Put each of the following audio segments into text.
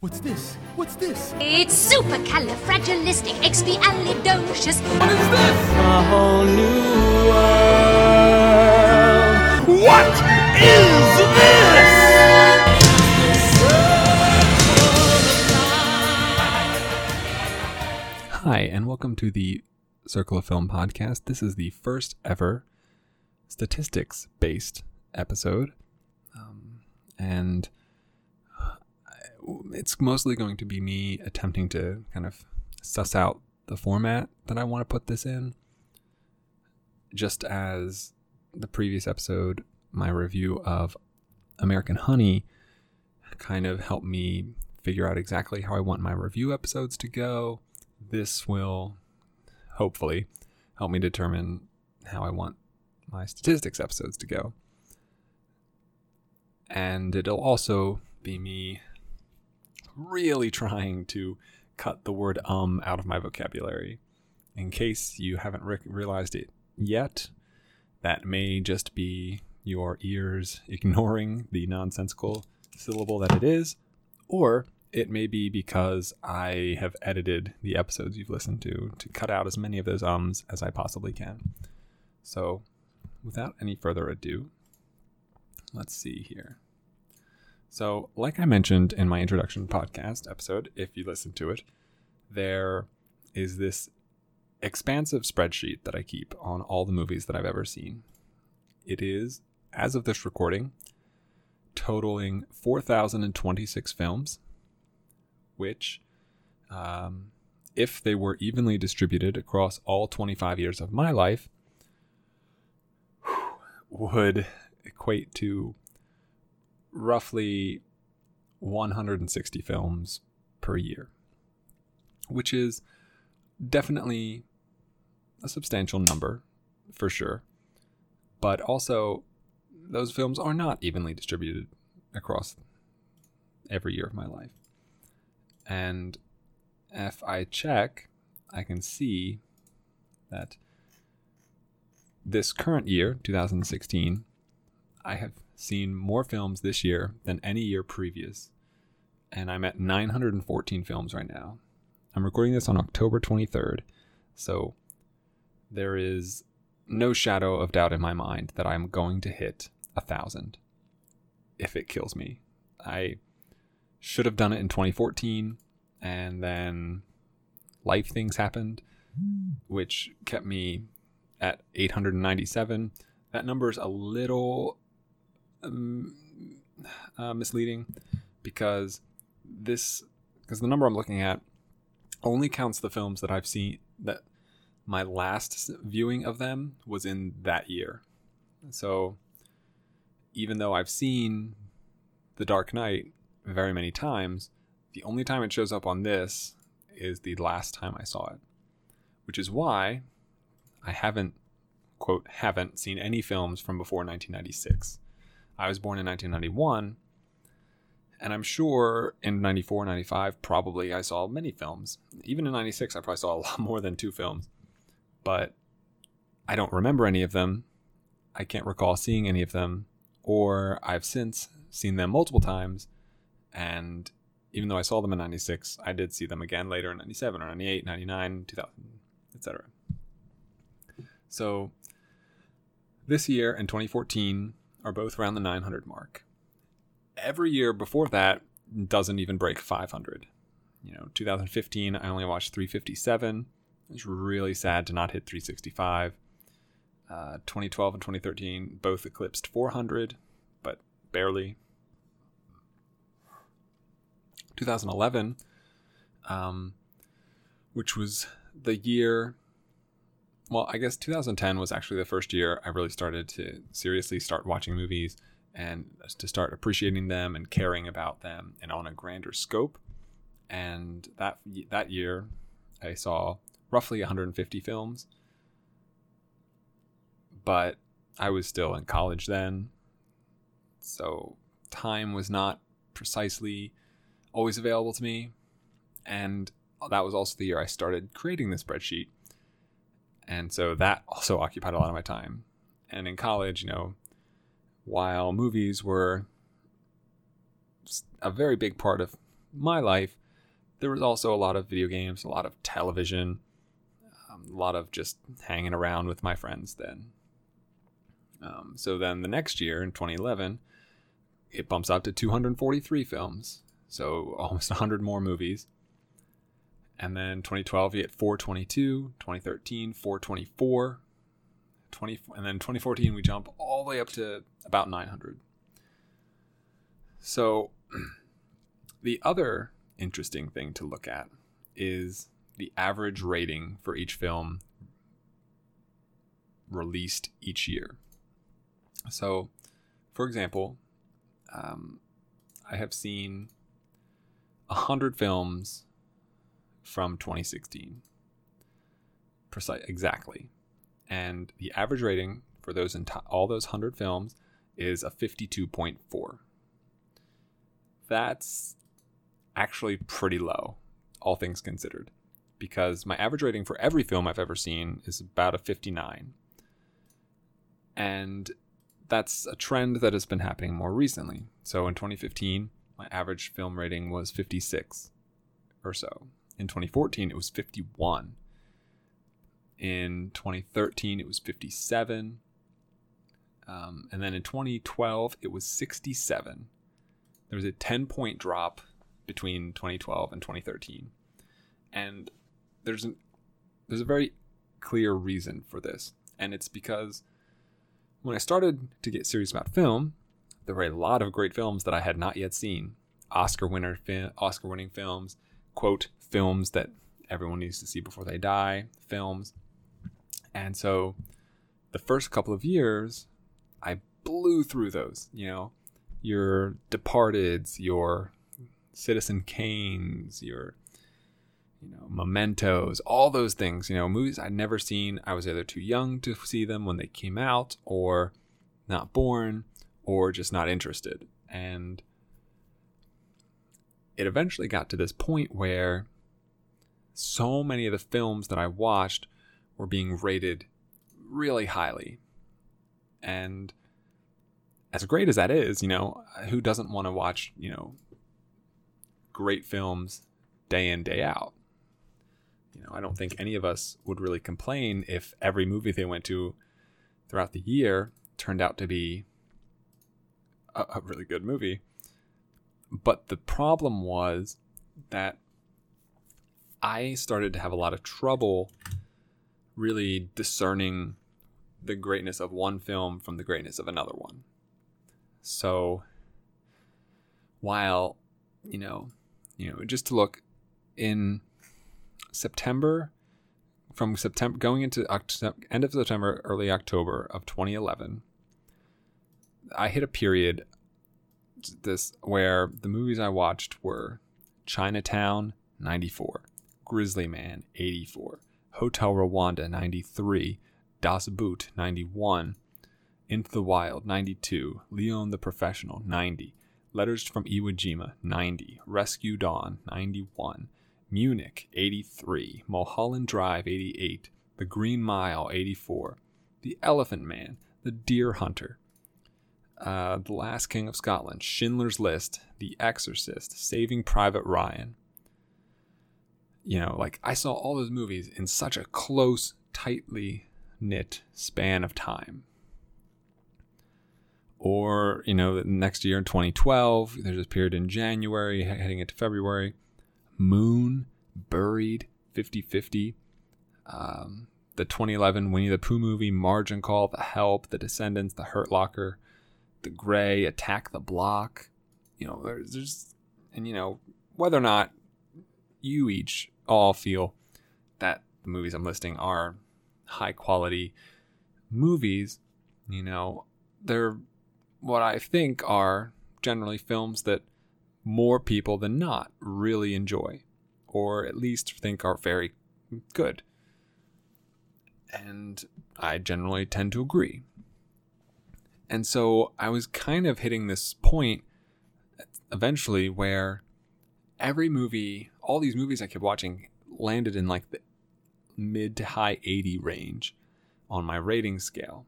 What's this? What's this? It's supercalifragilisticexpialidocious. What is this? a whole new world. What is this? Hi, and welcome to the Circle of Film podcast. This is the first ever statistics based episode. Um, and it's mostly going to be me attempting to kind of suss out the format that I want to put this in. Just as the previous episode, my review of American Honey kind of helped me figure out exactly how I want my review episodes to go. This will hopefully help me determine how I want my statistics episodes to go. And it'll also be me really trying to cut the word um out of my vocabulary. In case you haven't re- realized it yet, that may just be your ears ignoring the nonsensical syllable that it is, or it may be because I have edited the episodes you've listened to to cut out as many of those ums as I possibly can. So, without any further ado, let's see here. So, like I mentioned in my introduction podcast episode, if you listen to it, there is this expansive spreadsheet that I keep on all the movies that I've ever seen. It is, as of this recording, totaling 4,026 films, which, um, if they were evenly distributed across all 25 years of my life, would equate to roughly 160 films per year, which is definitely a substantial number for sure. But also, those films are not evenly distributed across every year of my life. And if I check, I can see that this current year, 2016, I have seen more films this year than any year previous. And I'm at 914 films right now. I'm recording this on October 23rd. So there is no shadow of doubt in my mind that I'm going to hit a thousand if it kills me. I should have done it in 2014 and then life things happened which kept me at 897 that number is a little um, uh, misleading because this because the number I'm looking at only counts the films that I've seen that my last viewing of them was in that year. So even though I've seen The Dark Knight very many times, the only time it shows up on this is the last time I saw it, which is why I haven't quote haven't seen any films from before 1996. I was born in 1991, and I'm sure in 94, 95, probably I saw many films. Even in 96, I probably saw a lot more than two films. But I don't remember any of them. I can't recall seeing any of them. Or I've since seen them multiple times. And even though I saw them in 96, I did see them again later in 97 or 98, 99, 2000, etc. So this year in 2014 are both around the 900 mark. Every year before that doesn't even break 500. You know, 2015, I only watched 357. It's really sad to not hit 365. Uh, 2012 and 2013 both eclipsed 400, but barely. 2011, um, which was the year well, I guess 2010 was actually the first year I really started to seriously start watching movies and to start appreciating them and caring about them and on a grander scope. And that that year, I saw roughly 150 films, but I was still in college then, so time was not precisely always available to me, and that was also the year I started creating the spreadsheet and so that also occupied a lot of my time. And in college, you know, while movies were a very big part of my life, there was also a lot of video games, a lot of television, um, a lot of just hanging around with my friends then. Um, so then the next year in 2011, it bumps up to 243 films, so almost 100 more movies. And then 2012, you get 422, 2013, 424, 20, and then 2014, we jump all the way up to about 900. So the other interesting thing to look at is the average rating for each film released each year. So, for example, um, I have seen 100 films from 2016. Precise, exactly. And the average rating for those enti- all those 100 films is a 52.4. That's actually pretty low, all things considered, because my average rating for every film I've ever seen is about a 59. And that's a trend that has been happening more recently. So in 2015, my average film rating was 56 or so. In 2014, it was 51. In 2013, it was 57. Um, and then in 2012, it was 67. There was a 10 point drop between 2012 and 2013. And there's an, there's a very clear reason for this. And it's because when I started to get serious about film, there were a lot of great films that I had not yet seen. Oscar winner fi- Oscar winning films, quote, films that everyone needs to see before they die, films. And so the first couple of years, I blew through those, you know, your Departeds, your Citizen Kanes, your you know, mementos, all those things, you know, movies I'd never seen. I was either too young to see them when they came out, or not born, or just not interested. And it eventually got to this point where so many of the films that I watched were being rated really highly. And as great as that is, you know, who doesn't want to watch, you know, great films day in, day out? You know, I don't think any of us would really complain if every movie they went to throughout the year turned out to be a, a really good movie. But the problem was that I started to have a lot of trouble really discerning the greatness of one film from the greatness of another one. So while, you know, you know, just to look in September from September going into October, end of September, early October of 2011, I hit a period this where the movies I watched were Chinatown 94, Grizzly Man 84, Hotel Rwanda 93, Das Boot 91, Into the Wild 92, Leon the Professional 90, Letters from Iwo Jima 90, Rescue Dawn 91, Munich 83, Mulholland Drive 88, The Green Mile 84, The Elephant Man, The Deer Hunter, uh, The Last King of Scotland, Schindler's List, The Exorcist, Saving Private Ryan. You know, like I saw all those movies in such a close, tightly knit span of time. Or, you know, next year in 2012, there's this period in January heading into February. Moon, Buried, 50 50. Um, the 2011 Winnie the Pooh movie, Margin Call, The Help, The Descendants, The Hurt Locker, The Grey, Attack the Block. You know, there's, there's, and you know, whether or not you each all feel that the movies I'm listing are high quality movies, you know, they're what I think are generally films that more people than not really enjoy, or at least think are very good. And I generally tend to agree. And so I was kind of hitting this point eventually where every movie, all these movies I kept watching, landed in like the mid to high 80 range on my rating scale.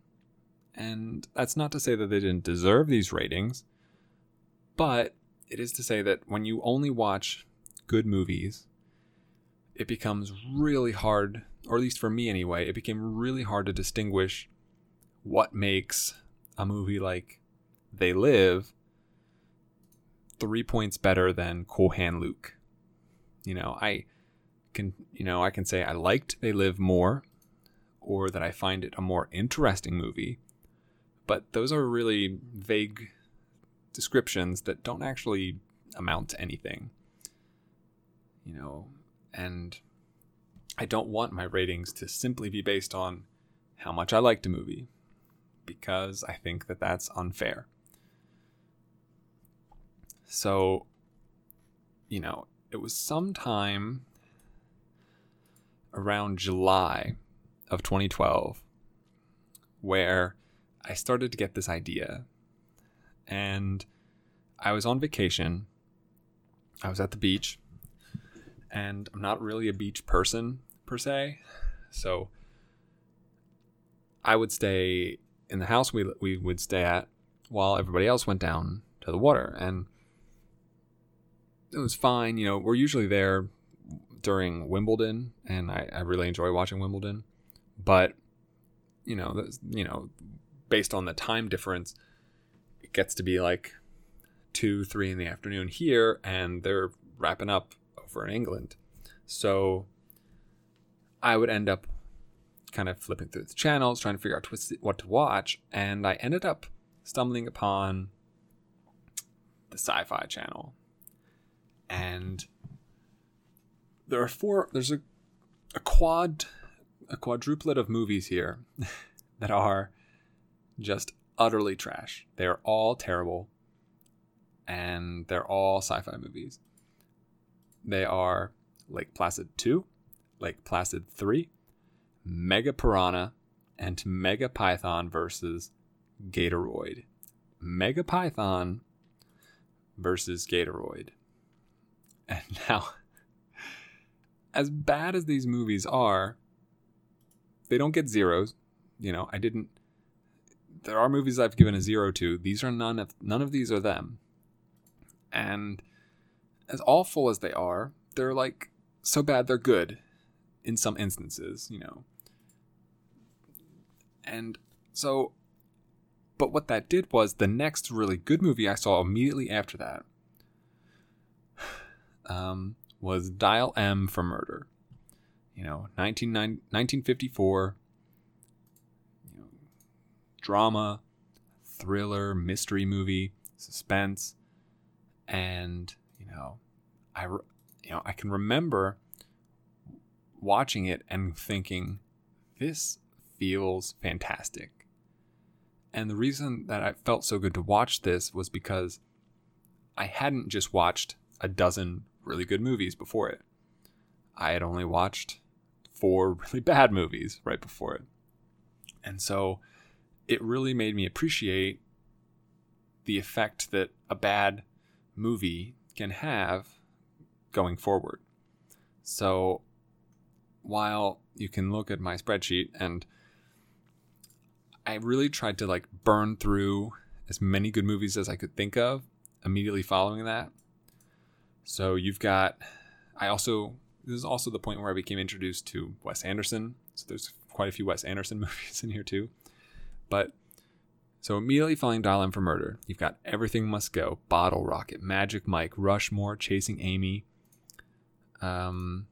And that's not to say that they didn't deserve these ratings, but it is to say that when you only watch good movies, it becomes really hard, or at least for me anyway, it became really hard to distinguish what makes a movie like They Live three points better than Cool Hand Luke. You know, I can you know, I can say I liked They Live more or that I find it a more interesting movie. But those are really vague descriptions that don't actually amount to anything. You know, and I don't want my ratings to simply be based on how much I liked a movie because I think that that's unfair. So, you know, it was sometime around July of 2012 where I started to get this idea. And I was on vacation. I was at the beach. And I'm not really a beach person per se. So I would stay in the house we, we would stay at while everybody else went down to the water. And it was fine. You know, we're usually there during Wimbledon, and I, I really enjoy watching Wimbledon. But you know, you know, based on the time difference, it gets to be like two, three in the afternoon here, and they're wrapping up over in England. So I would end up kind of flipping through the channels, trying to figure out what to watch, and I ended up stumbling upon the Sci-Fi Channel, and there are four. There's a a quad a quadruplet of movies here that are just utterly trash. They are all terrible, and they're all sci-fi movies. They are Lake Placid 2, Lake Placid 3, Mega Piranha, and Mega Python versus Gatoroid. Mega Python versus Gatoroid. And now, as bad as these movies are, they don't get zeros. You know, I didn't. There are movies I've given a zero to. These are none of none of these are them. And as awful as they are, they're like so bad they're good in some instances, you know. And so but what that did was the next really good movie I saw immediately after that um, was Dial M for Murder you know, 19, 1954, you know, drama, thriller, mystery movie, suspense, and you know, I you know I can remember watching it and thinking, this feels fantastic. And the reason that I felt so good to watch this was because I hadn't just watched a dozen really good movies before it. I had only watched four really bad movies right before it. And so it really made me appreciate the effect that a bad movie can have going forward. So while you can look at my spreadsheet and I really tried to like burn through as many good movies as I could think of immediately following that. So you've got I also this is also the point where I became introduced to Wes Anderson. So there's quite a few Wes Anderson movies in here too. But so immediately following Dial M for Murder, you've got Everything Must Go, Bottle Rocket, Magic Mike, Rushmore, Chasing Amy, um,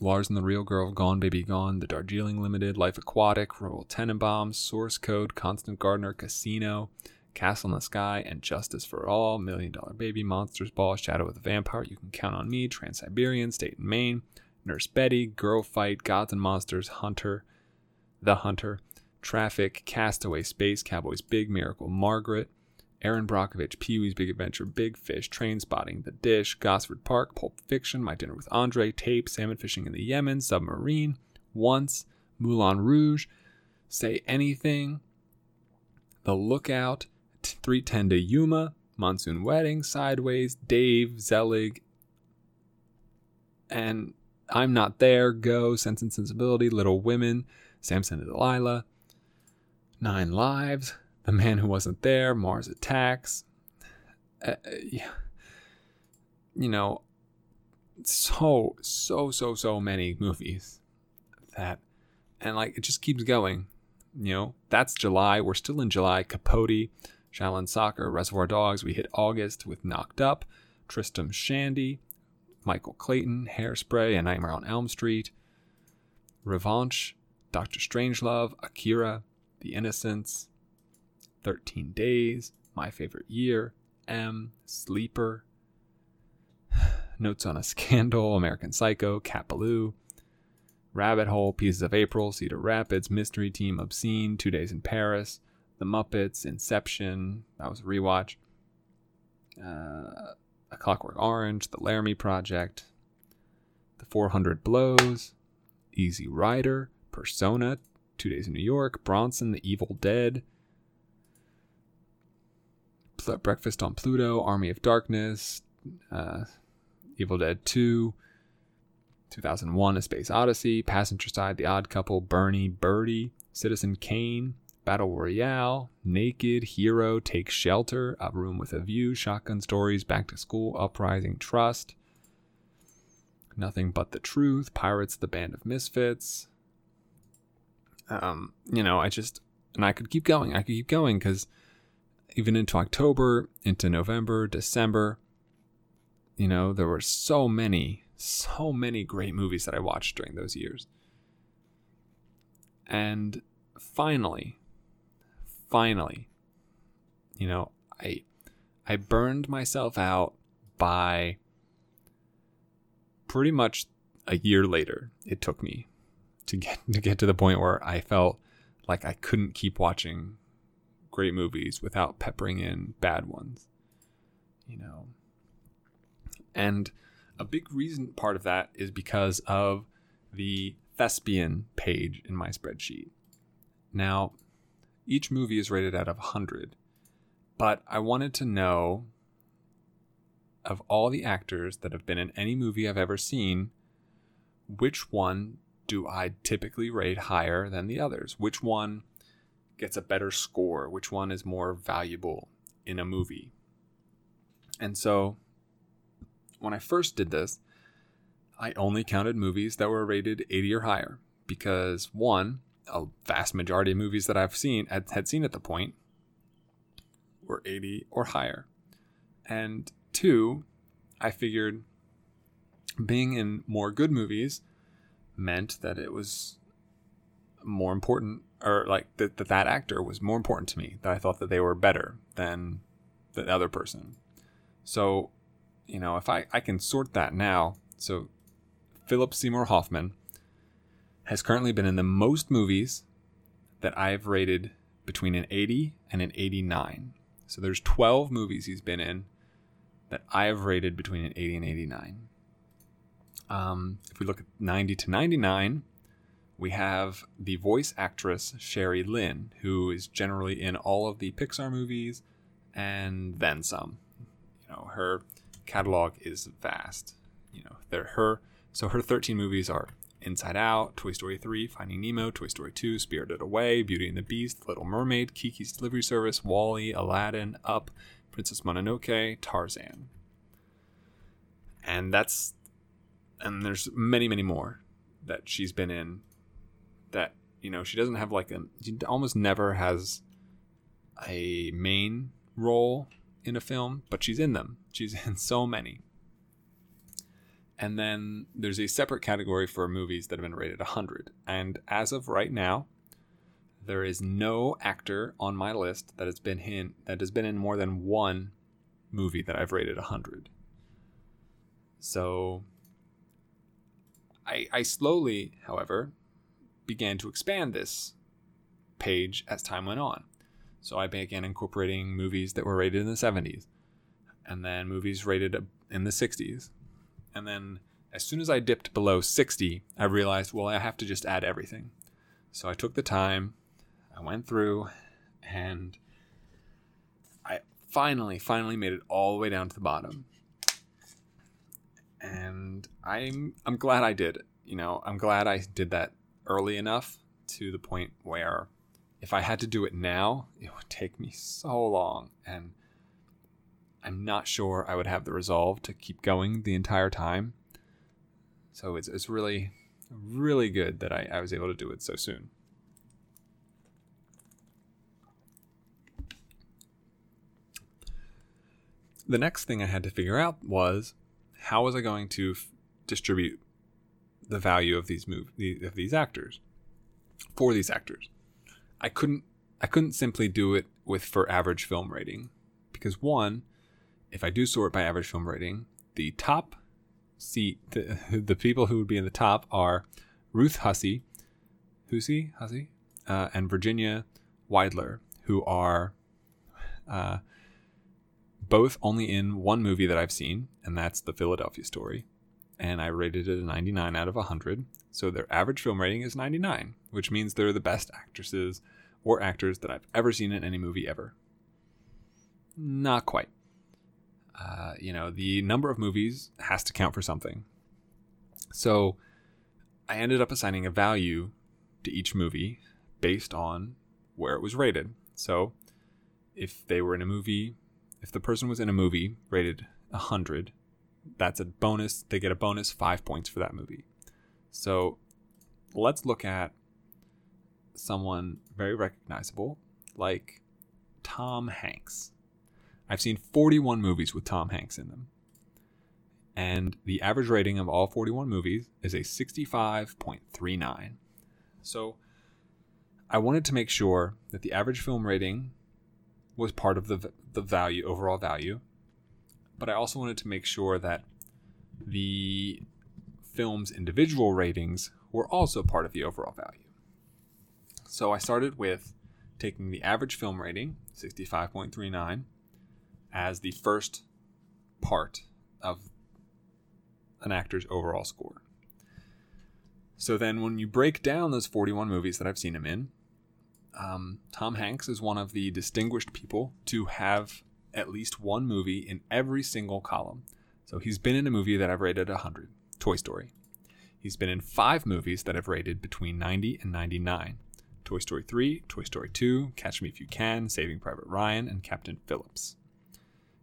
Lars and the Real Girl, Gone Baby Gone, The Darjeeling Limited, Life Aquatic, Royal Tenenbaums, Source Code, Constant Gardener, Casino, Castle in the Sky, and Justice for All, Million Dollar Baby, Monsters Ball, Shadow of the Vampire, You Can Count on Me, Trans Siberian, State and Main, Nurse Betty, Girl Fight, Gods and Monsters, Hunter, The Hunter, Traffic, Castaway, Space Cowboys, Big Miracle, Margaret, Erin Brockovich, Pee Wee's Big Adventure, Big Fish, Train Spotting, The Dish, Gosford Park, Pulp Fiction, My Dinner with Andre, Tape, Salmon Fishing in the Yemen, Submarine, Once, Moulin Rouge, Say Anything, The Lookout, 310 to Yuma, Monsoon Wedding, Sideways, Dave, Zelig, and I'm Not There, Go, Sense and Sensibility, Little Women, Samson and Delilah, Nine Lives, The Man Who Wasn't There, Mars Attacks. Uh, you know, so, so, so, so many movies that, and like, it just keeps going. You know, that's July. We're still in July. Capote, Shaolin Soccer, Reservoir Dogs. We hit August with Knocked Up, Tristram Shandy, Michael Clayton, Hairspray, and Nightmare on Elm Street, Revanche, Doctor Strangelove, Akira, The Innocents, 13 Days, My Favorite Year, M, Sleeper, Notes on a Scandal, American Psycho, Cat Ballou, Rabbit Hole, Pieces of April, Cedar Rapids, Mystery Team, Obscene, Two Days in Paris, The Muppets, Inception, that was a rewatch, uh, A Clockwork Orange, The Laramie Project, The 400 Blows, Easy Rider, Persona, Two Days in New York, Bronson, The Evil Dead, Breakfast on Pluto, Army of Darkness, uh, Evil Dead 2, 2001 A Space Odyssey, Passenger Side, The Odd Couple, Bernie, Birdie, Citizen Kane, Battle Royale, Naked, Hero, Take Shelter, A Room with a View, Shotgun Stories, Back to School, Uprising, Trust, Nothing But the Truth, Pirates, The Band of Misfits. Um, you know, I just, and I could keep going. I could keep going because even into October, into November, December, you know, there were so many, so many great movies that I watched during those years. And finally, finally, you know, I I burned myself out by pretty much a year later it took me to get to get to the point where I felt like I couldn't keep watching great movies without peppering in bad ones. You know. And a big reason part of that is because of the thespian page in my spreadsheet. Now, each movie is rated out of 100, but I wanted to know of all the actors that have been in any movie I've ever seen, which one do I typically rate higher than the others? Which one gets a better score? Which one is more valuable in a movie? And so when I first did this, I only counted movies that were rated 80 or higher because one, a vast majority of movies that I've seen had, had seen at the point were 80 or higher. And two, I figured being in more good movies meant that it was more important or like that, that that actor was more important to me that i thought that they were better than the other person. So you know if i i can sort that now so philip seymour hoffman has currently been in the most movies that i've rated between an 80 and an 89 so there's 12 movies he's been in that i have rated between an 80 and 89 um, if we look at 90 to 99 we have the voice actress Sherry Lynn, who is generally in all of the Pixar movies and then some. You know, her catalog is vast. You know, they're her so her 13 movies are Inside Out, Toy Story 3, Finding Nemo, Toy Story 2, Spirited Away, Beauty and the Beast, Little Mermaid, Kiki's Delivery Service, WALL-E, Aladdin, Up, Princess Mononoke, Tarzan. And that's and there's many, many more that she's been in that you know she doesn't have like a she almost never has a main role in a film but she's in them. She's in so many. And then there's a separate category for movies that have been rated 100 and as of right now there is no actor on my list that has been in that has been in more than one movie that I've rated 100 so I, I slowly, however, began to expand this page as time went on. So I began incorporating movies that were rated in the 70s, and then movies rated in the 60s. And then as soon as I dipped below 60, I realized, well, I have to just add everything. So I took the time, I went through, and I finally, finally made it all the way down to the bottom. And I'm I'm glad I did. You know, I'm glad I did that early enough to the point where if I had to do it now, it would take me so long. And I'm not sure I would have the resolve to keep going the entire time. So it's it's really really good that I, I was able to do it so soon. The next thing I had to figure out was how was I going to f- distribute the value of these move of these actors for these actors. I couldn't I couldn't simply do it with for average film rating because one, if I do sort by average film rating, the top seat the, the people who would be in the top are Ruth Hussey, Hussey, Hussey, uh, and Virginia Weidler, who are uh, both only in one movie that I've seen, and that's The Philadelphia Story. And I rated it a 99 out of 100. So their average film rating is 99, which means they're the best actresses or actors that I've ever seen in any movie ever. Not quite. Uh, you know, the number of movies has to count for something. So I ended up assigning a value to each movie based on where it was rated. So if they were in a movie, if the person was in a movie rated 100, that's a bonus. They get a bonus five points for that movie. So let's look at someone very recognizable like Tom Hanks. I've seen 41 movies with Tom Hanks in them. And the average rating of all 41 movies is a 65.39. So I wanted to make sure that the average film rating was part of the, the value, overall value. But I also wanted to make sure that the film's individual ratings were also part of the overall value. So I started with taking the average film rating, 65.39, as the first part of an actor's overall score. So then, when you break down those 41 movies that I've seen him in, um, Tom Hanks is one of the distinguished people to have at least one movie in every single column. So he's been in a movie that I've rated 100, Toy Story. He's been in five movies that I've rated between 90 and 99 Toy Story 3, Toy Story 2, Catch Me If You Can, Saving Private Ryan, and Captain Phillips.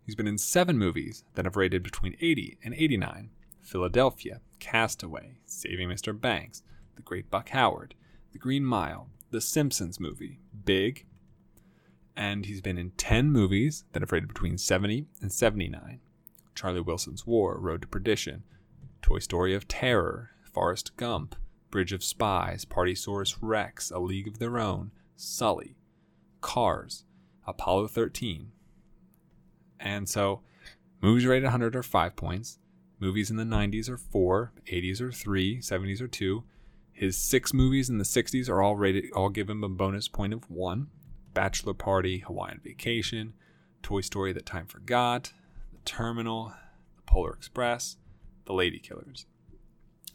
He's been in seven movies that I've rated between 80 and 89 Philadelphia, Castaway, Saving Mr. Banks, The Great Buck Howard, The Green Mile, The Simpsons movie, Big, and he's been in 10 movies that have rated between 70 and 79 Charlie Wilson's War, Road to Perdition, Toy Story of Terror, Forrest Gump, Bridge of Spies, Partysaurus Rex, A League of Their Own, Sully, Cars, Apollo 13. And so, movies rated 100 are 5 points, movies in the 90s are 4, 80s are 3, 70s are 2. His six movies in the 60s are all rated, all give him a bonus point of 1. Bachelor Party, Hawaiian Vacation, Toy Story That Time Forgot, The Terminal, The Polar Express, The Lady Killers.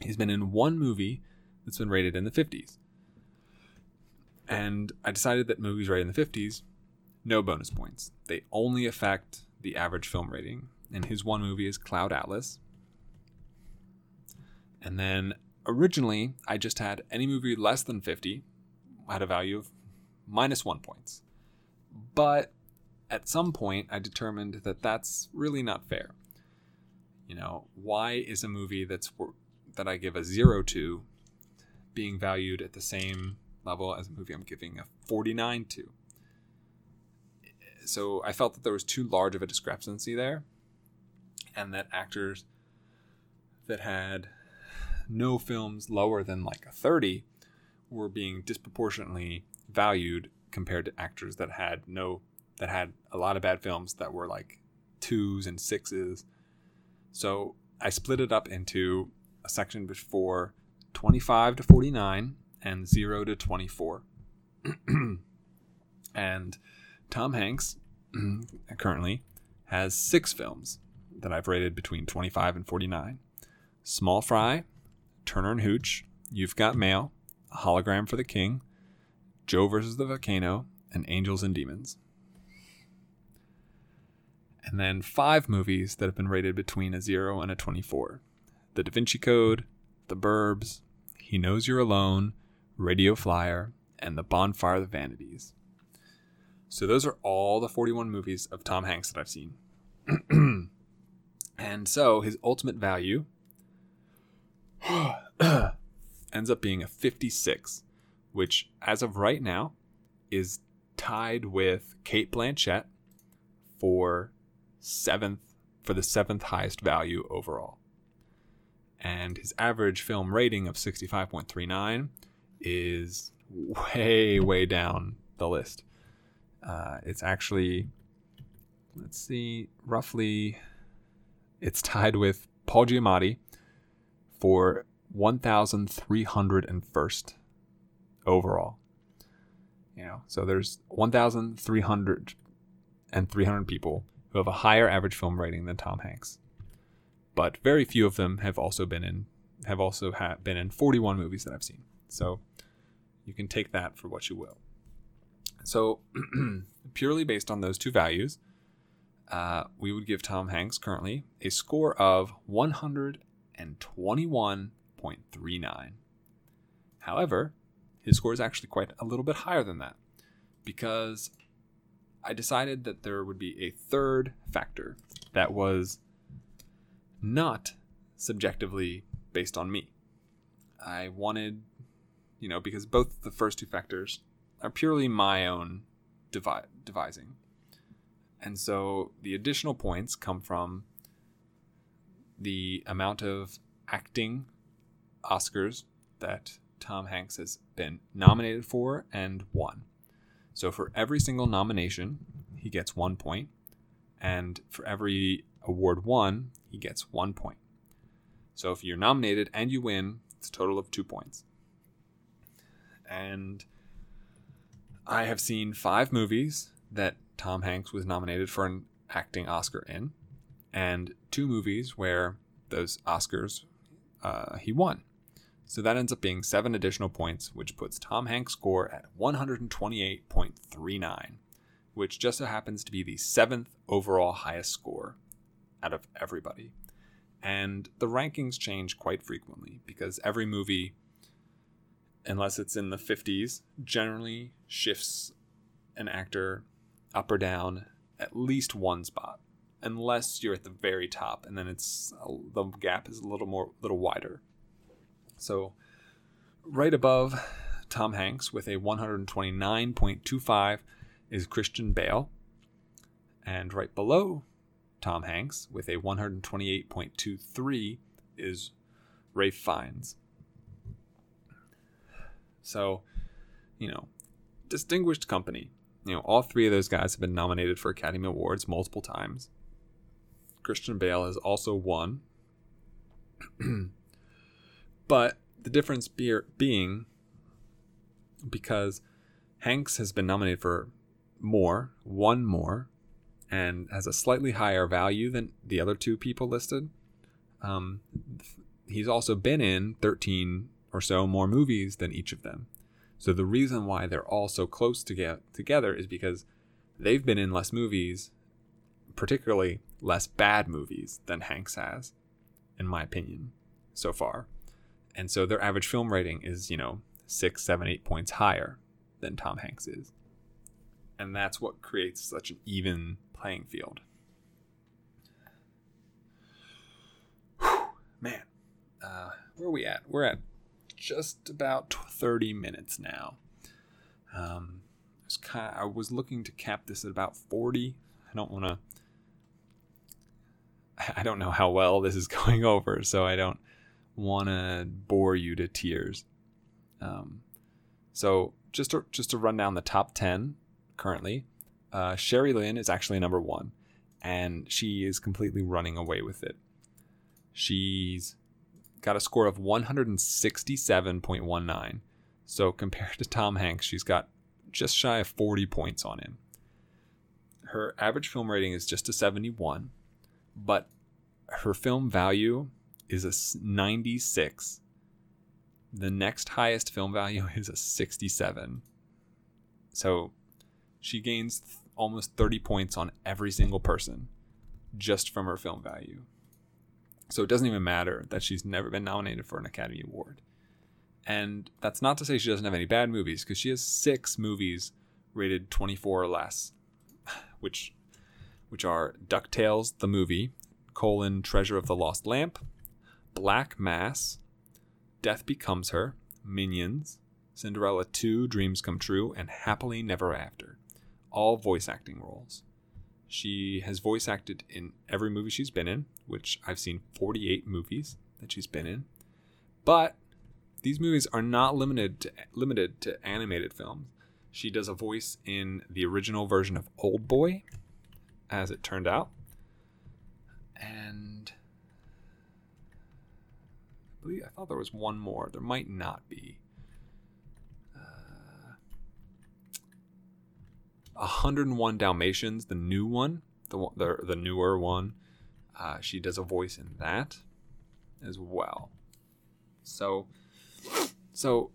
He's been in one movie that's been rated in the 50s. And I decided that movies rated in the 50s, no bonus points. They only affect the average film rating. And his one movie is Cloud Atlas. And then originally, I just had any movie less than 50 had a value of minus one points. But at some point, I determined that that's really not fair. You know, why is a movie that's that I give a zero to being valued at the same level as a movie I'm giving a 49 to? So I felt that there was too large of a discrepancy there, and that actors that had no films lower than like a 30 were being disproportionately valued compared to actors that had no that had a lot of bad films that were like twos and sixes. So I split it up into a section for 25 to 49 and 0 to 24. and Tom Hanks currently has six films that I've rated between 25 and 49 Small Fry, Turner and Hooch, You've Got Mail, A Hologram for the King, Joe versus the Volcano, and Angels and Demons. And then five movies that have been rated between a 0 and a 24 The Da Vinci Code, The Burbs, He Knows You're Alone, Radio Flyer, and The Bonfire of the Vanities. So those are all the 41 movies of Tom Hanks that I've seen. and so his ultimate value ends up being a 56, which as of right now is tied with Cate Blanchett for seventh for the seventh highest value overall. And his average film rating of 65.39 is way, way down the list. Uh, it's actually, let's see, roughly, it's tied with Paul Giamatti for 1,301st overall. You know, so there's 1,300 and 300 people who have a higher average film rating than Tom Hanks. But very few of them have also been in have also ha- been in 41 movies that I've seen. So you can take that for what you will. So purely based on those two values, uh, we would give Tom Hanks currently a score of 121.39. However, his score is actually quite a little bit higher than that because I decided that there would be a third factor that was not subjectively based on me. I wanted, you know, because both the first two factors are purely my own devi- devising. And so the additional points come from the amount of acting Oscars that Tom Hanks has been nominated for and won. So for every single nomination, he gets one point, and for every award won, he gets one point. So if you're nominated and you win, it's a total of two points. And I have seen five movies that Tom Hanks was nominated for an acting Oscar in, and two movies where those Oscars uh, he won. So that ends up being seven additional points, which puts Tom Hanks' score at 128.39, which just so happens to be the seventh overall highest score out of everybody. And the rankings change quite frequently because every movie, unless it's in the 50s, generally shifts an actor up or down at least one spot, unless you're at the very top, and then it's uh, the gap is a little more, little wider. So, right above Tom Hanks with a 129.25 is Christian Bale. And right below Tom Hanks with a 128.23 is Ralph Fiennes. So, you know, distinguished company. You know, all three of those guys have been nominated for Academy Awards multiple times. Christian Bale has also won. but the difference be- being because Hanks has been nominated for more, one more, and has a slightly higher value than the other two people listed. Um, he's also been in 13 or so more movies than each of them. So the reason why they're all so close to get together is because they've been in less movies, particularly less bad movies than Hanks has, in my opinion, so far. And so their average film rating is, you know, six, seven, eight points higher than Tom Hanks is. And that's what creates such an even playing field. Whew, man, uh, where are we at? We're at just about 30 minutes now. Um, I was, kind of, I was looking to cap this at about 40. I don't want to. I don't know how well this is going over, so I don't want to bore you to tears. Um, so just to, just to run down the top 10 currently, uh, Sherry Lynn is actually number one, and she is completely running away with it. She's got a score of 167.19. So compared to Tom Hanks, she's got just shy of 40 points on him. Her average film rating is just a 71, but her film value is a 96. The next highest film value is a 67. So she gains th- almost 30 points on every single person just from her film value. So it doesn't even matter that she's never been nominated for an Academy Award. And that's not to say she doesn't have any bad movies, because she has six movies rated 24 or less, which which are DuckTales, the movie, colon, Treasure of the Lost Lamp, Black Mass, Death Becomes Her, Minions, Cinderella 2, Dreams Come True, and Happily Never After. All voice acting roles. She has voice acted in every movie she's been in, which I've seen 48 movies that she's been in. But these movies are not limited to, limited to animated films. She does a voice in the original version of Old Boy, as it turned out. And believe I thought there was one more. There might not be. Uh, 101 Dalmatians, the new one, the the, the newer one. Uh, she does a voice in that as well. So, so,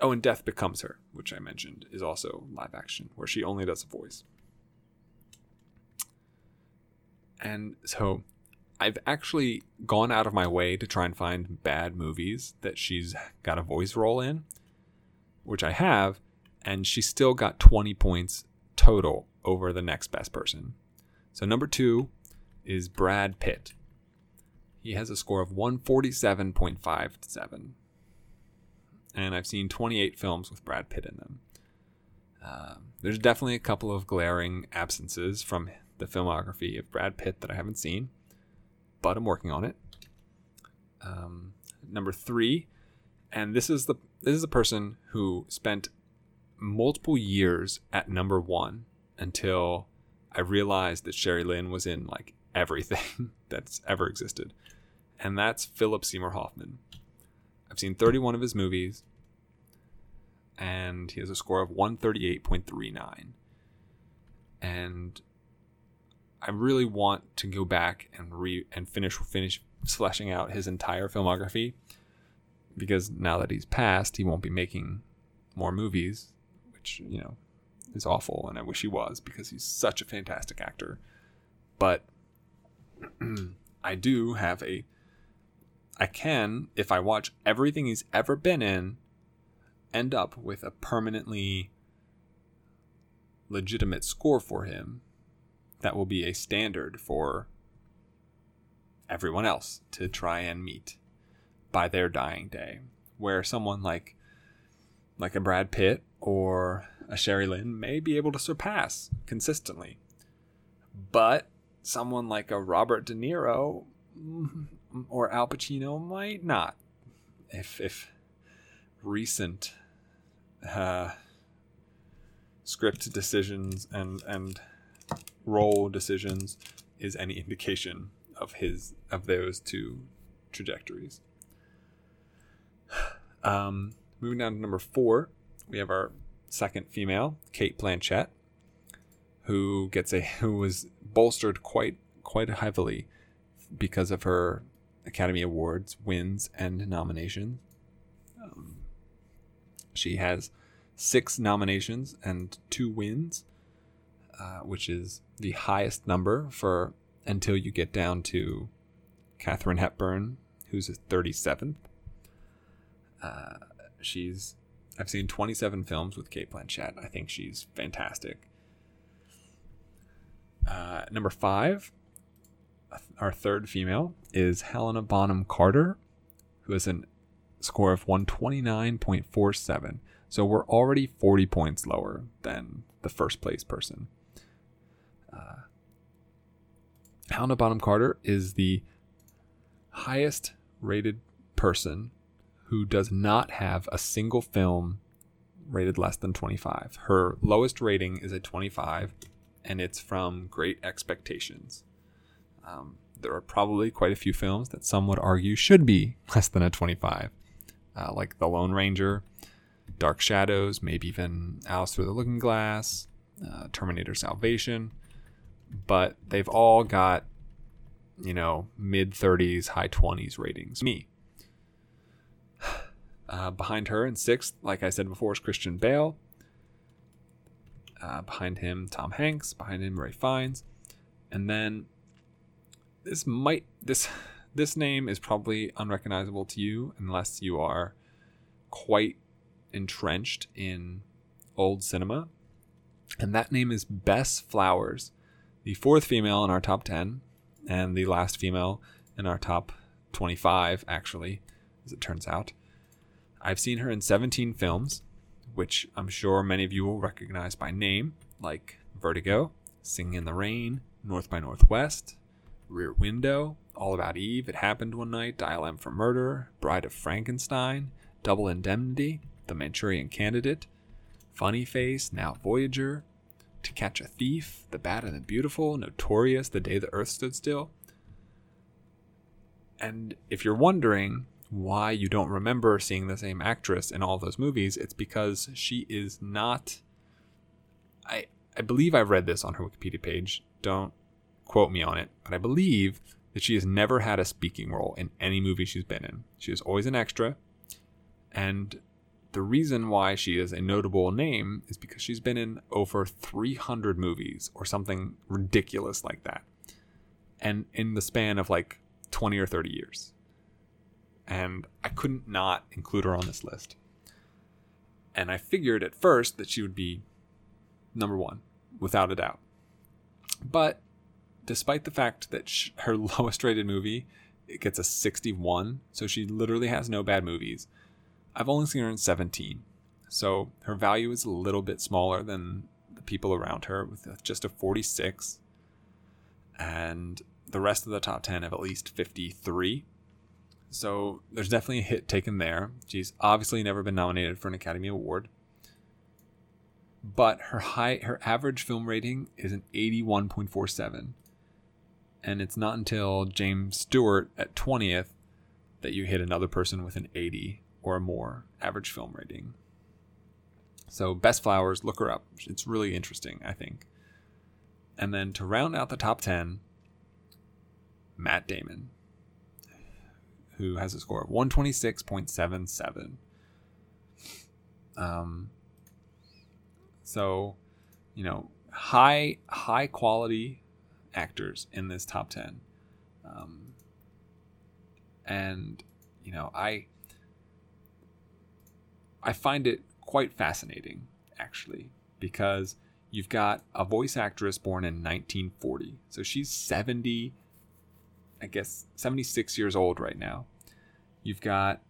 oh, and Death Becomes Her, which I mentioned, is also live action, where she only does a voice. And so, I've actually gone out of my way to try and find bad movies that she's got a voice role in, which I have, and she still got 20 points total over the next best person. So, number two is Brad Pitt. He has a score of 147.57. And I've seen 28 films with Brad Pitt in them. Uh, there's definitely a couple of glaring absences from the filmography of Brad Pitt that I haven't seen, but I'm working on it. Um, number three, and this is the this is a person who spent multiple years at number one until I realized that Sherry Lynn was in like everything that's ever existed and that's Philip Seymour Hoffman. I've seen 31 of his movies, and he has a score of 138.39. And I really want to go back and re and finish finish fleshing out his entire filmography because now that he's passed, he won't be making more movies, which you know is awful, and I wish he was because he's such a fantastic actor. But I do have a I can, if I watch everything he's ever been in, end up with a permanently legitimate score for him that will be a standard for everyone else to try and meet by their dying day. Where someone like like a Brad Pitt or a Sherry Lynn may be able to surpass consistently. But someone like a Robert De Niro or Al Pacino might not. If if recent uh, script decisions and and role decisions is any indication of his of those two trajectories. Um, moving down to number four, we have our second female, Cate Blanchett, who gets a who was bolstered quite quite heavily because of her Academy Awards wins and nominations. Um, she has six nominations and two wins, uh, which is the highest number for until you get down to Katharine Hepburn, who's 37th. Uh, she's I've seen 27 films with Cate Blanchett. I think she's fantastic. Uh, number five, our third female is Helena Bonham Carter, who has a score of 129.47. So we're already 40 points lower than the first place person. Uh, Helena Bonham Carter is the highest rated person who does not have a single film rated less than 25. Her lowest rating is a 25, and it's from Great Expectations. Um, there are probably quite a few films that some would argue should be less than a 25, uh, like The Lone Ranger, Dark Shadows, maybe even Alice Through the Looking Glass, uh, Terminator Salvation. But they've all got, you know, mid 30s, high 20s ratings. Me. Uh, behind her in sixth, like I said before, is Christian Bale. Uh, behind him, Tom Hanks. Behind him, Ralph Fiennes. And then this might this this name is probably unrecognizable to you unless you are quite entrenched in old cinema. And that name is Bess Flowers. The fourth female in our top 10 and the last female in our top 25, actually, as it turns out. I've seen her in 17 films, which I'm sure many of you will recognize by name, like Vertigo, Singing in the Rain, North by Northwest, Rear Window, All About Eve, It Happened One Night, Dial M for Murder, Bride of Frankenstein, Double Indemnity, The Manchurian Candidate, Funny Face, Now Voyager, To Catch a Thief, The Bad and the Beautiful, Notorious, The Day the Earth Stood Still. And if you're wondering why you don't remember seeing the same actress in all those movies, it's because she is not. I I believe I've read this on her Wikipedia page. Don't quote me on it, but I believe that she has never had a speaking role in any movie she's been in. She is always an extra, and the reason why she is a notable name is because she's been in over 300 movies or something ridiculous like that. And in the span of like 20 or 30 years. And I couldn't not include her on this list. And I figured at first that she would be number one, without a doubt. But despite the fact that sh- her lowest rated movie it gets a 61, so she literally has no bad movies. I've only seen her in 17, so her value is a little bit smaller than the people around her, with just a 46. And the rest of the top 10 have at least 53. So there's definitely a hit taken there. She's obviously never been nominated for an Academy Award. But her high her average film rating is an 81.47. And it's not until James Stewart at 20th that you hit another person with an 80 or more average film rating. So Bess Flowers, look her up. It's really interesting, I think. And then to round out the top 10, Matt Damon, who has a score of 126.77. Um, so, you know, high high quality actors in this top 10. Um, and you know, I I find it quite fascinating actually because you've got a voice actress born in 1940. So she's 70 I guess 76 years old right now. You've got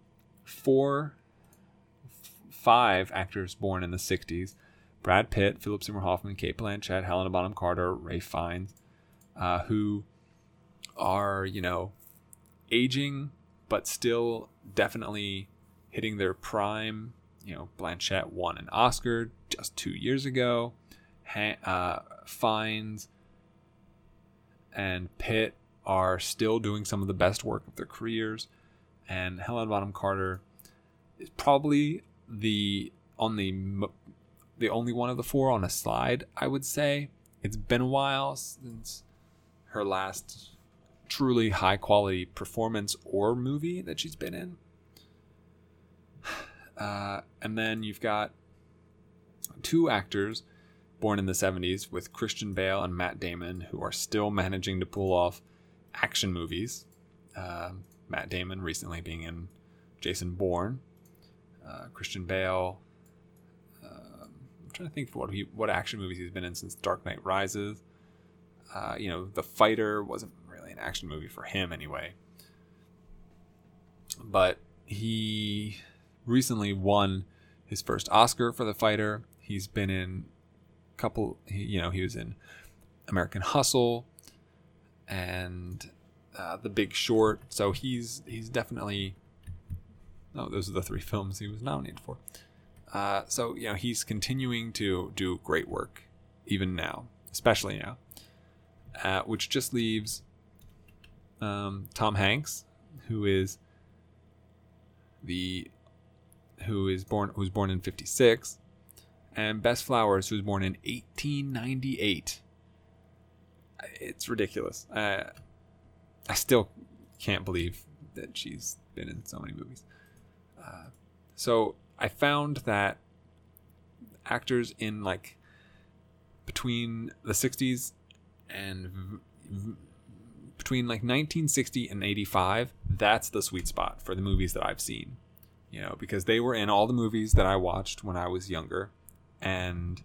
four five actors born in the 60s. Brad Pitt, Philip Seymour Hoffman, Cate Blanchett, Helena Bonham Carter, Ralph Fiennes, uh, who are, you know, aging, but still definitely hitting their prime. You know, Blanchett won an Oscar just two years ago. Ha- uh, Fiennes and Pitt are still doing some of the best work of their careers. And Helena Bonham Carter is probably the on the the only one of the four on a slide, I would say. It's been a while since her last truly high quality performance or movie that she's been in. Uh, and then you've got two actors born in the 70s with Christian Bale and Matt Damon who are still managing to pull off action movies. Uh, Matt Damon recently being in Jason Bourne. Uh, Christian Bale. Uh, I'm trying to think what he what action movies he's been in since Dark Knight Rises. Uh, you know, The Fighter wasn't really an action movie for him anyway. But he recently won his first Oscar for The Fighter. He's been in a couple, you know, he was in American Hustle and uh, The Big Short. So he's he's definitely. Oh, those are the three films he was nominated for. Uh, so you know he's continuing to do great work, even now, especially now. Uh, which just leaves um, Tom Hanks, who is the who is born who was born in 56 and Bess Flowers who was born in 1898 it's ridiculous. Uh, I still can't believe that she's been in so many movies. Uh, so I found that actors in like between the 60s and v- v- between like 1960 and 85 that's the sweet spot for the movies that I've seen you know, because they were in all the movies that I watched when I was younger. And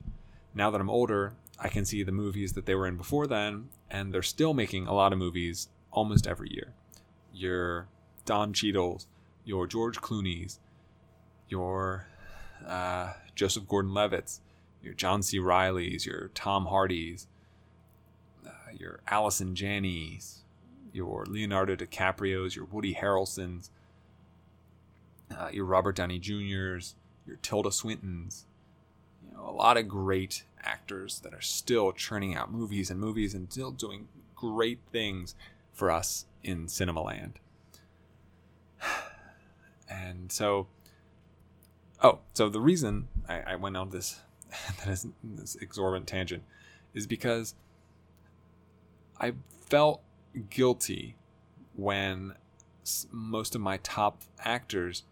now that I'm older, I can see the movies that they were in before then, and they're still making a lot of movies almost every year. Your Don Cheadle's, your George Clooney's, your uh, Joseph Gordon-Levitt's, your John C. Reilly's, your Tom Hardy's, uh, your Allison Janney's, your Leonardo DiCaprio's, your Woody Harrelson's, uh, your Robert Downey Jr.'s, your Tilda Swinton's. You know, a lot of great actors that are still churning out movies and movies and still doing great things for us in cinema land. And so, oh, so the reason I, I went on this that is this exorbitant tangent is because I felt guilty when most of my top actors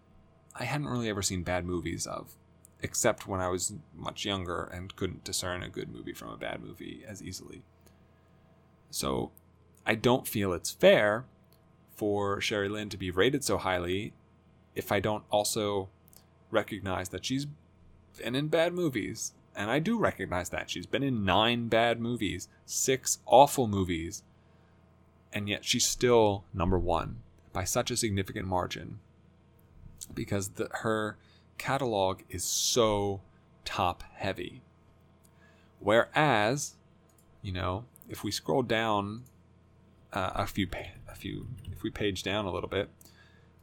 I hadn't really ever seen bad movies of, except when I was much younger and couldn't discern a good movie from a bad movie as easily. So I don't feel it's fair for Sherry Lynn to be rated so highly if I don't also recognize that she's been in bad movies. And I do recognize that. She's been in nine bad movies, six awful movies, and yet she's still number one by such a significant margin because the, her catalog is so top heavy. Whereas, you know, if we scroll down uh, a few, a few, if we page down a little bit,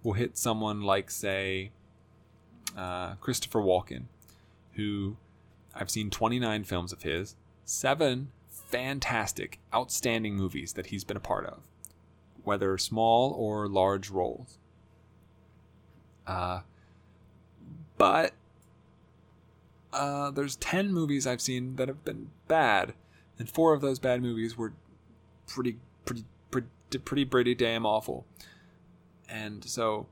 we'll hit someone like, say, uh, Christopher Walken, who I've seen 29 films of his, seven fantastic, outstanding movies that he's been a part of, whether small or large roles. Uh, but uh, there's 10 movies I've seen that have been bad, and four of those bad movies were pretty, pretty, pretty, pretty, pretty damn awful. And so,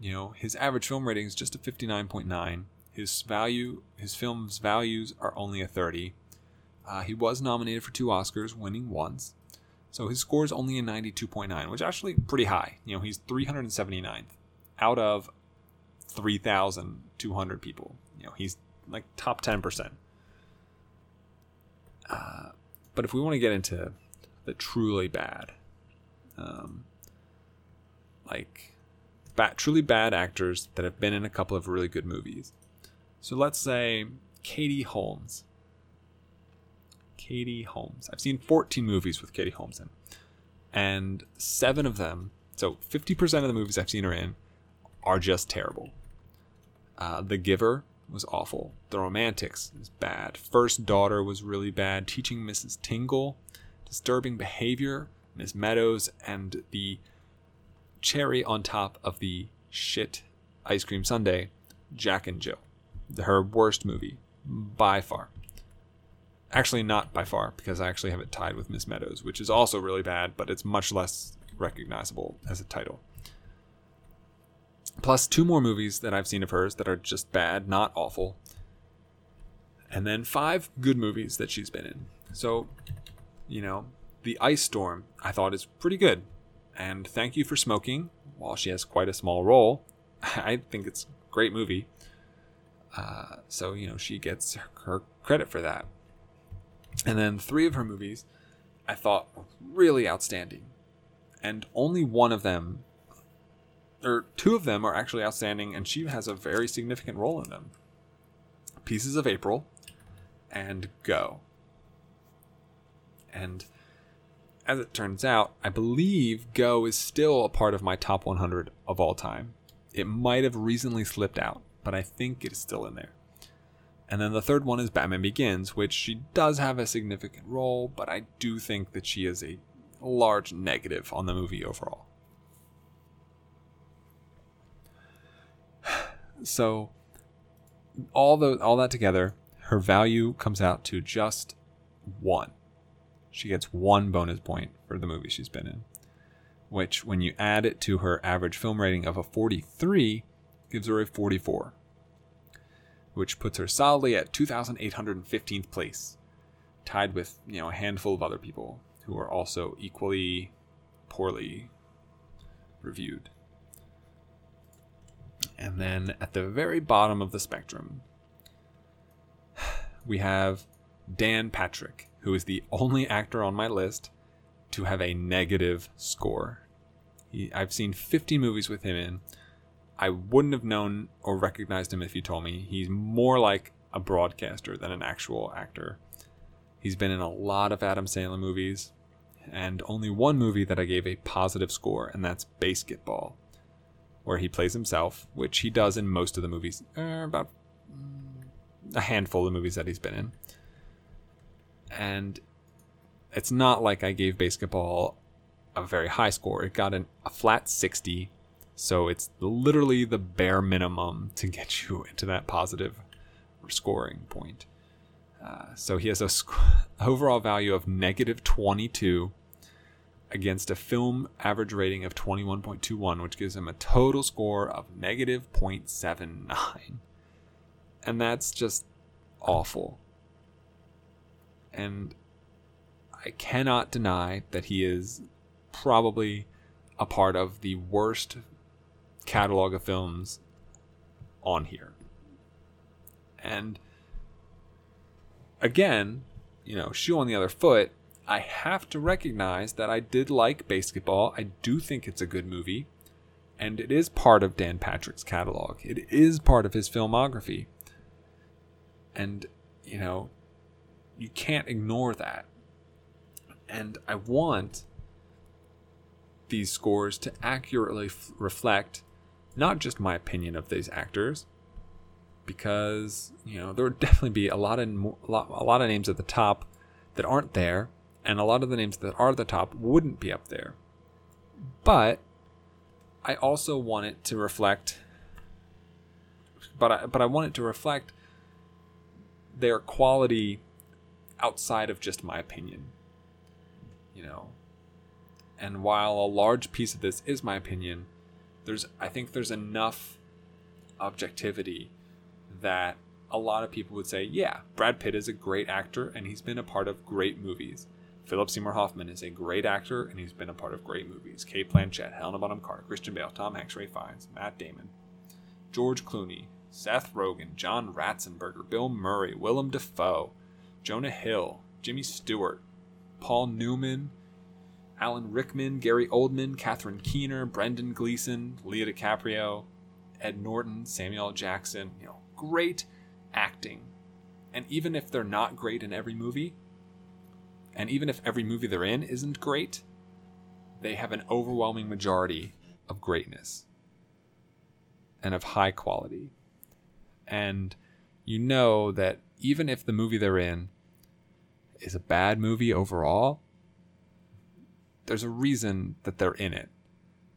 you know, his average film rating is just a 59.9. His value, his film's values are only a 30. Uh, he was nominated for two Oscars, winning once. So his score is only a 92.9, which is actually pretty high. You know, he's 379th out of 3,200 people. You know, he's like top 10%. Uh, but if we want to get into the truly bad, um, like bad, truly bad actors that have been in a couple of really good movies. So let's say Katie Holmes. Katie Holmes. I've seen 14 movies with Katie Holmes in, and seven of them, so 50% of the movies I've seen her in, are just terrible. Uh, the Giver was awful. The Romantics is bad. First Daughter was really bad. Teaching Mrs. Tingle, Disturbing Behavior, Miss Meadows, and the cherry on top of the shit ice cream sundae, Jack and Jill. Her worst movie by far. Actually, not by far, because I actually have it tied with Miss Meadows, which is also really bad, but it's much less recognizable as a title plus two more movies that I've seen of hers that are just bad, not awful. And then five good movies that she's been in. So, you know, The Ice Storm I thought is pretty good. And Thank You for Smoking, while she has quite a small role, I think it's a great movie. Uh, so, you know, she gets her credit for that. And then three of her movies I thought were really outstanding. And only one of them or two of them are actually outstanding, and she has a very significant role in them. Pieces of April and Go. And as it turns out, I believe Go is still a part of my top 100 of all time. It might have recently slipped out, but I think it is still in there. And then the third one is Batman Begins, which she does have a significant role, but I do think that she is a large negative on the movie overall. So all the all that together, her value comes out to just one. She gets one bonus point for the movie she's been in, which when you add it to her average film rating of a 43, gives her a 44, which puts her solidly at 2,815th place, tied with you know a handful of other people who are also equally poorly reviewed. And then at the very bottom of the spectrum, we have Dan Patrick. who is the only actor on my list to have a negative score. He, I've seen 50 movies with him in. I wouldn't have known or recognized him if you told me. He's more like a broadcaster than an actual actor. He's been in a lot of Adam Sandler movies, and only one movie that I gave a positive score, and that's BASEketball, where he plays himself, which he does in most of the movies, uh, about a handful of movies that he's been in. And it's not like I gave BASEketball a very high score. It got an, a flat 60, so it's literally the bare minimum to get you into that positive scoring point. Uh, so he has a sc- overall value of negative 22 against a film average rating of 21.21, which gives him a total score of negative 0.79. And that's just awful. And I cannot deny that he is probably a part of the worst catalog of films on here. And again, you know, shoe on the other foot, I have to recognize that I did like BASEketball. I do think it's a good movie. And it is part of Dan Patrick's catalog. It is part of his filmography. And, you know, you can't ignore that. And I want these scores to accurately f- reflect not just my opinion of these actors, because you know there would definitely be a lot of a lot, a lot of names at the top that aren't there, and a lot of the names that are at the top wouldn't be up there. But I also want it to reflect, but I, but I want it to reflect their quality outside of just my opinion. You know, and while a large piece of this is my opinion, there's I think there's enough objectivity that a lot of people would say, yeah, Brad Pitt is a great actor and he's been a part of great movies. Philip Seymour Hoffman is a great actor and he's been a part of great movies. Cate Blanchett, Helena Bonham Carter, Christian Bale, Tom Hanks, Ralph Fiennes, Matt Damon, George Clooney, Seth Rogen, John Ratzenberger, Bill Murray, Willem Dafoe, Jonah Hill, Jimmy Stewart, Paul Newman, Alan Rickman, Gary Oldman, Catherine Keener, Brendan Gleeson, Leo DiCaprio, Ed Norton, Samuel Jackson, you know, great acting. And even if they're not great in every movie, and even if every movie they're in isn't great, they have an overwhelming majority of greatness and of high quality. And you know that even if the movie they're in is a bad movie overall, there's a reason that they're in it.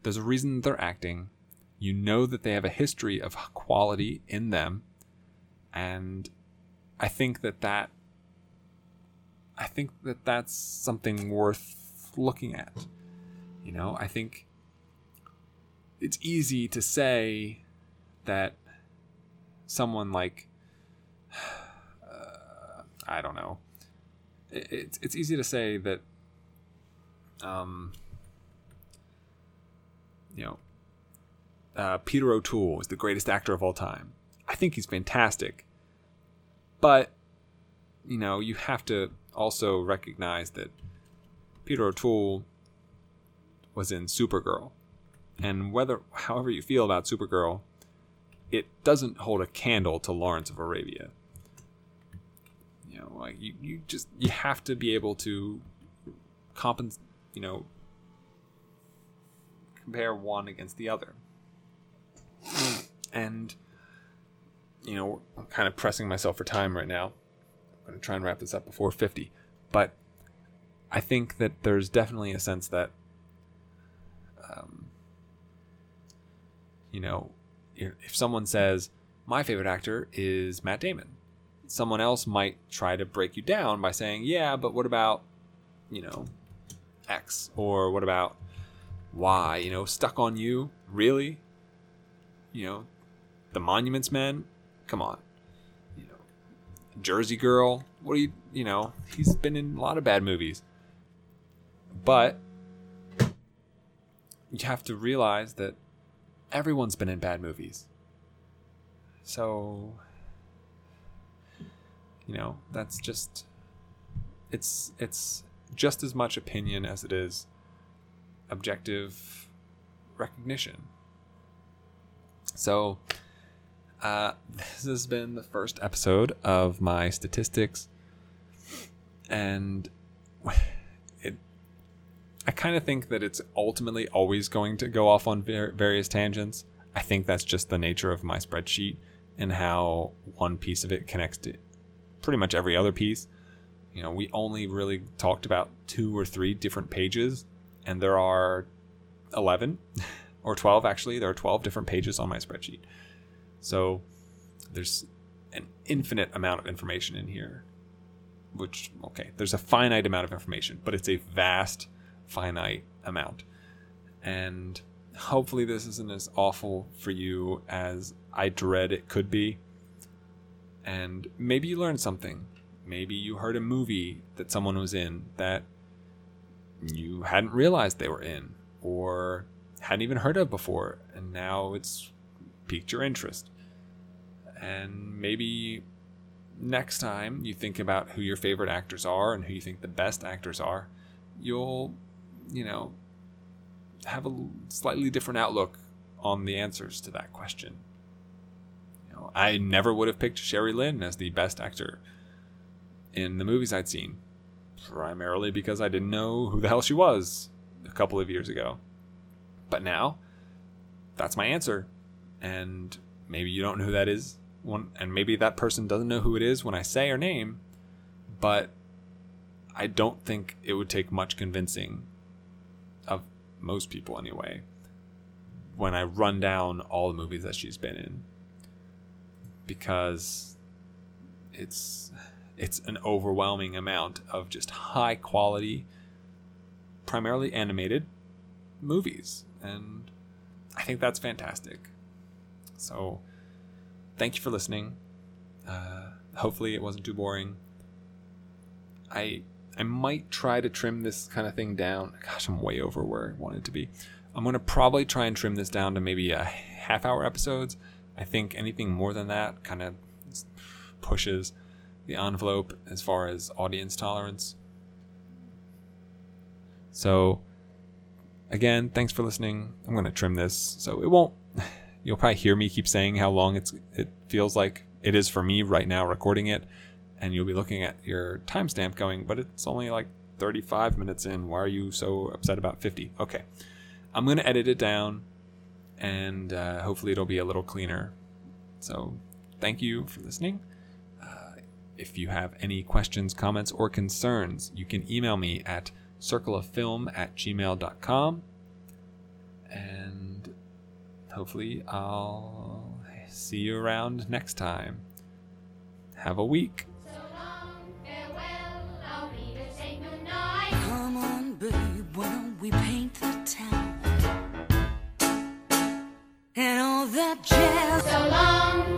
There's a reason that they're acting. You know that they have a history of quality in them. And I think that that I think that that's something worth looking at. You know, I think it's easy to say that someone like uh, I don't know. It's it's easy to say that um you know uh, Peter O'Toole is the greatest actor of all time. I think he's fantastic. But you know, you have to also recognize that Peter O'Toole was in Supergirl. And whether however you feel about Supergirl, it doesn't hold a candle to Lawrence of Arabia. You know, like you, you just you have to be able to compensate, you know, compare one against the other. and you know, I'm kind of pressing myself for time right now. To try and wrap this up before 50. But I think that there's definitely a sense that, um, you know, if someone says, my favorite actor is Matt Damon, someone else might try to break you down by saying, yeah, but what about, you know, X? Or what about Y? You know, stuck on you? Really? You know, the Monuments Men? Come on. Jersey Girl? What do you, you know, he's been in a lot of bad movies. But you have to realize that everyone's been in bad movies. So, you know, that's just it's it's just as much opinion as it is objective recognition. So, uh, this has been the first episode of my statistics, and it. I kind of think that it's ultimately always going to go off on var- various tangents. I think that's just the nature of my spreadsheet and how one piece of it connects to pretty much every other piece. You know, we only really talked about two or three different pages, and there are 11 or 12 actually. There are 12 different pages on my spreadsheet. So there's an infinite amount of information in here, which, okay, there's a finite amount of information, but it's a vast, finite amount. And hopefully, this isn't as awful for you as I dread it could be. And maybe you learned something. Maybe you heard a movie that someone was in that you hadn't realized they were in, or hadn't even heard of before, and now it's piqued your interest. And maybe next time you think about who your favorite actors are and who you think the best actors are, you'll, you know, have a slightly different outlook on the answers to that question. You know, I never would have picked Sherry Lynn as the best actor in the movies I'd seen, primarily because I didn't know who the hell she was a couple of years ago. But now, that's my answer. And maybe you don't know who that is, one, and maybe that person doesn't know who it is when I say her name, but I don't think it would take much convincing of most people anyway when I run down all the movies that she's been in because it's it's an overwhelming amount of just high quality primarily animated movies and I think that's fantastic. So thank you for listening. Uh, hopefully it wasn't too boring. I I might try to trim this kind of thing down. Gosh, I'm way over where I wanted to be. I'm gonna probably try and trim this down to maybe a half hour episodes. I think anything more than that kind of pushes the envelope as far as audience tolerance. So, again, thanks for listening. I'm gonna trim this so it won't. You'll probably hear me keep saying how long it's it feels like it is for me right now recording it, and you'll be looking at your timestamp going, but it's only like 35 minutes in. Why are you so upset about 50? Okay, I'm gonna edit it down, and uh, hopefully it'll be a little cleaner. So, thank you for listening. Uh, if you have any questions, comments, or concerns, you can email me at circleoffilm at gmail.com. And hopefully, I'll see you around next time. Have a week. So long, farewell, I'll be to say goodnight. Come on, babe, why don't we paint the town? And all that jazz. So long,